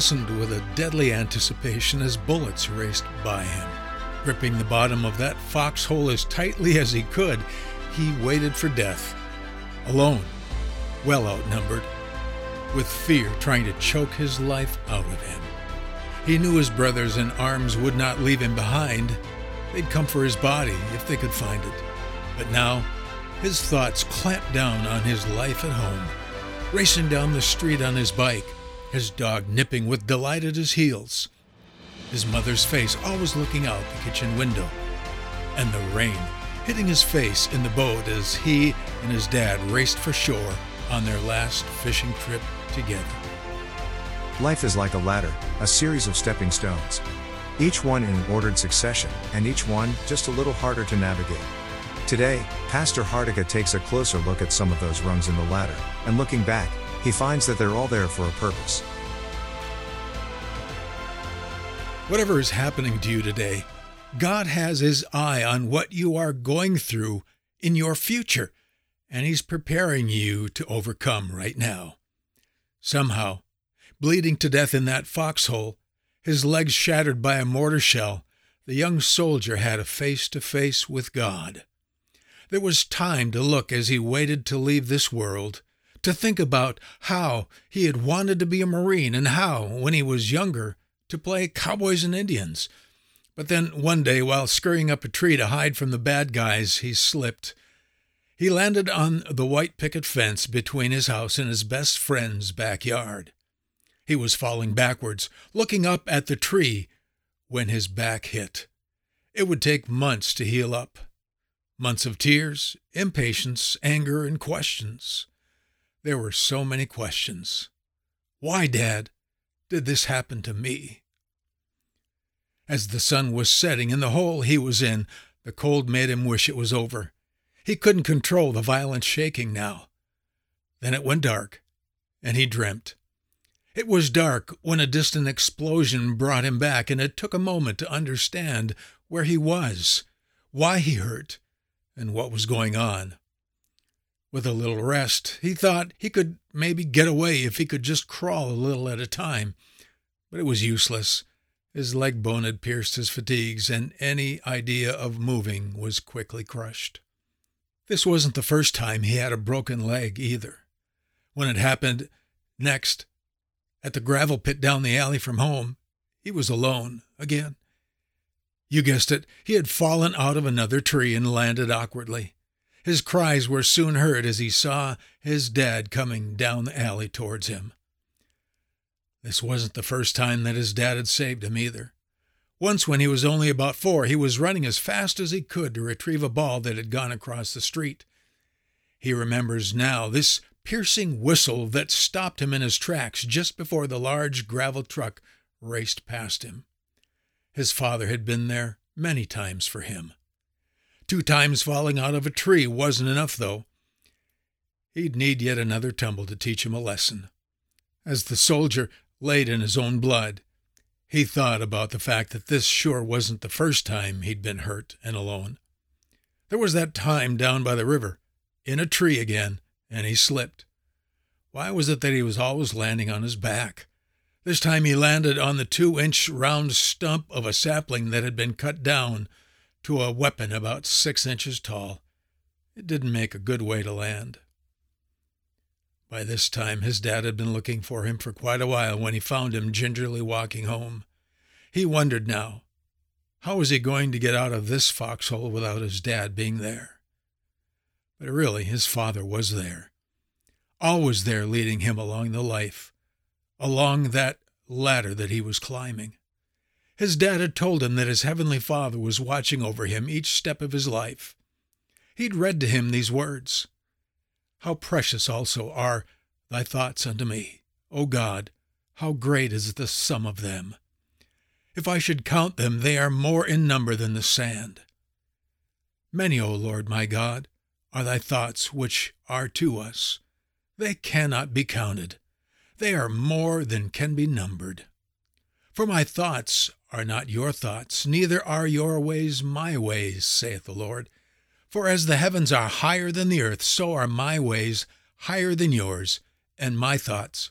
listened with a deadly anticipation as bullets raced by him. Gripping the bottom of that foxhole as tightly as he could, he waited for death. Alone, well outnumbered, with fear trying to choke his life out of him. He knew his brothers in arms would not leave him behind. They'd come for his body if they could find it. But now, his thoughts clamped down on his life at home. Racing down the street on his bike, his dog nipping with delight at his heels. His mother's face always looking out the kitchen window. And the rain hitting his face in the boat as he and his dad raced for shore on their last fishing trip together. Life is like a ladder, a series of stepping stones. Each one in an ordered succession, and each one just a little harder to navigate. Today, Pastor Hardika takes a closer look at some of those rungs in the ladder, and looking back, he finds that they're all there for a purpose. Whatever is happening to you today, God has His eye on what you are going through in your future, and He's preparing you to overcome right now. Somehow, bleeding to death in that foxhole, his legs shattered by a mortar shell, the young soldier had a face to face with God. There was time to look as he waited to leave this world, to think about how he had wanted to be a Marine and how, when he was younger, to play cowboys and Indians. But then one day, while scurrying up a tree to hide from the bad guys, he slipped. He landed on the white picket fence between his house and his best friend's backyard. He was falling backwards, looking up at the tree, when his back hit. It would take months to heal up. Months of tears, impatience, anger, and questions. There were so many questions. Why, Dad, did this happen to me? As the sun was setting in the hole he was in, the cold made him wish it was over. He couldn't control the violent shaking now. Then it went dark, and he dreamt. It was dark when a distant explosion brought him back, and it took a moment to understand where he was, why he hurt, and what was going on. With a little rest, he thought he could maybe get away if he could just crawl a little at a time. But it was useless. His leg bone had pierced his fatigues, and any idea of moving was quickly crushed. This wasn't the first time he had a broken leg either. When it happened next, at the gravel pit down the alley from home, he was alone again. You guessed it, he had fallen out of another tree and landed awkwardly. His cries were soon heard as he saw his dad coming down the alley towards him. This wasn't the first time that his dad had saved him either. Once, when he was only about four, he was running as fast as he could to retrieve a ball that had gone across the street. He remembers now this piercing whistle that stopped him in his tracks just before the large gravel truck raced past him. His father had been there many times for him. Two times falling out of a tree wasn't enough, though. He'd need yet another tumble to teach him a lesson. As the soldier laid in his own blood, he thought about the fact that this sure wasn't the first time he'd been hurt and alone. There was that time down by the river, in a tree again, and he slipped. Why was it that he was always landing on his back? This time he landed on the two inch round stump of a sapling that had been cut down to a weapon about six inches tall. It didn't make a good way to land. By this time, his dad had been looking for him for quite a while when he found him gingerly walking home. He wondered now, how was he going to get out of this foxhole without his dad being there? But really, his father was there, always there leading him along the life, along that ladder that he was climbing. His dad had told him that his heavenly Father was watching over him each step of his life. He'd read to him these words how precious also are thy thoughts unto me, O God, how great is the sum of them. If I should count them, they are more in number than the sand. Many, O Lord my God, are thy thoughts which are to us. They cannot be counted. They are more than can be numbered. For my thoughts are not your thoughts, neither are your ways my ways, saith the Lord. For as the heavens are higher than the earth, so are my ways higher than yours, and my thoughts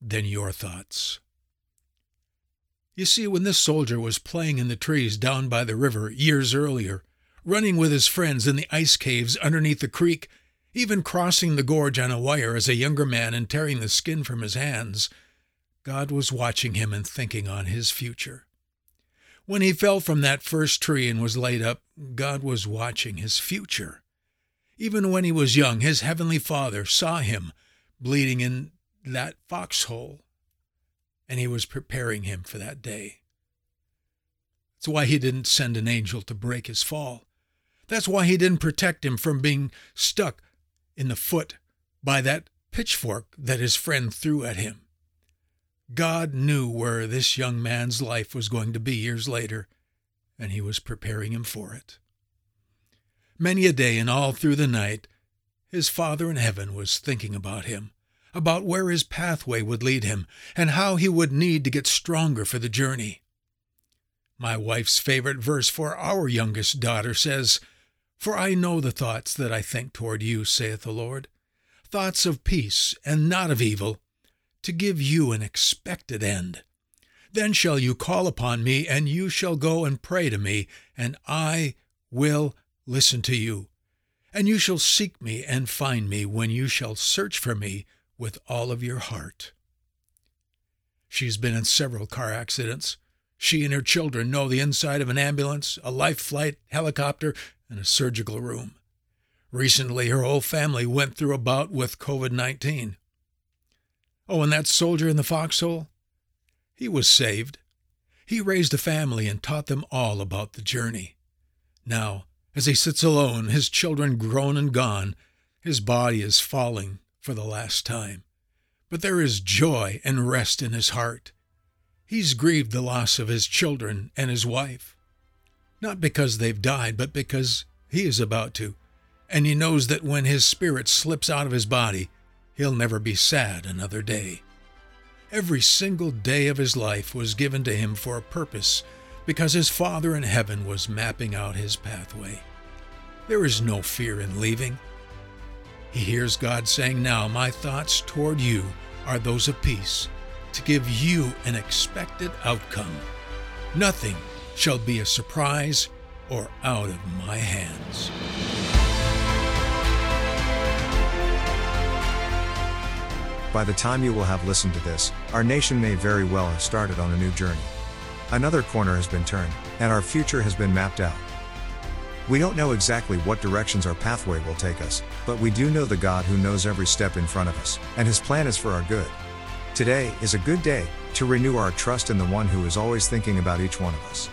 than your thoughts. You see, when this soldier was playing in the trees down by the river years earlier, running with his friends in the ice caves underneath the creek, even crossing the gorge on a wire as a younger man and tearing the skin from his hands, God was watching him and thinking on his future. When he fell from that first tree and was laid up, God was watching his future. Even when he was young, his heavenly Father saw him bleeding in that foxhole, and he was preparing him for that day. That's why he didn't send an angel to break his fall. That's why he didn't protect him from being stuck in the foot by that pitchfork that his friend threw at him. God knew where this young man's life was going to be years later, and he was preparing him for it. Many a day and all through the night, his Father in heaven was thinking about him, about where his pathway would lead him, and how he would need to get stronger for the journey. My wife's favorite verse for our youngest daughter says, For I know the thoughts that I think toward you, saith the Lord, thoughts of peace and not of evil, to give you an expected end. Then shall you call upon me, and you shall go and pray to me, and I will listen to you. And you shall seek me and find me when you shall search for me with all of your heart. She's been in several car accidents. She and her children know the inside of an ambulance, a life flight helicopter, and a surgical room. Recently, her whole family went through a bout with COVID 19. Oh, and that soldier in the foxhole? He was saved. He raised a family and taught them all about the journey. Now, as he sits alone, his children grown and gone, his body is falling for the last time. But there is joy and rest in his heart. He's grieved the loss of his children and his wife. Not because they've died, but because he is about to. And he knows that when his spirit slips out of his body, he'll never be sad another day. Every single day of his life was given to him for a purpose because his Father in heaven was mapping out his pathway. There is no fear in leaving. He hears God saying, Now my thoughts toward you are those of peace, to give you an expected outcome. Nothing shall be a surprise or out of my hands. By the time you will have listened to this, our nation may very well have started on a new journey. Another corner has been turned, and our future has been mapped out. We don't know exactly what directions our pathway will take us, but we do know the God who knows every step in front of us, and his plan is for our good. Today is a good day to renew our trust in the one who is always thinking about each one of us.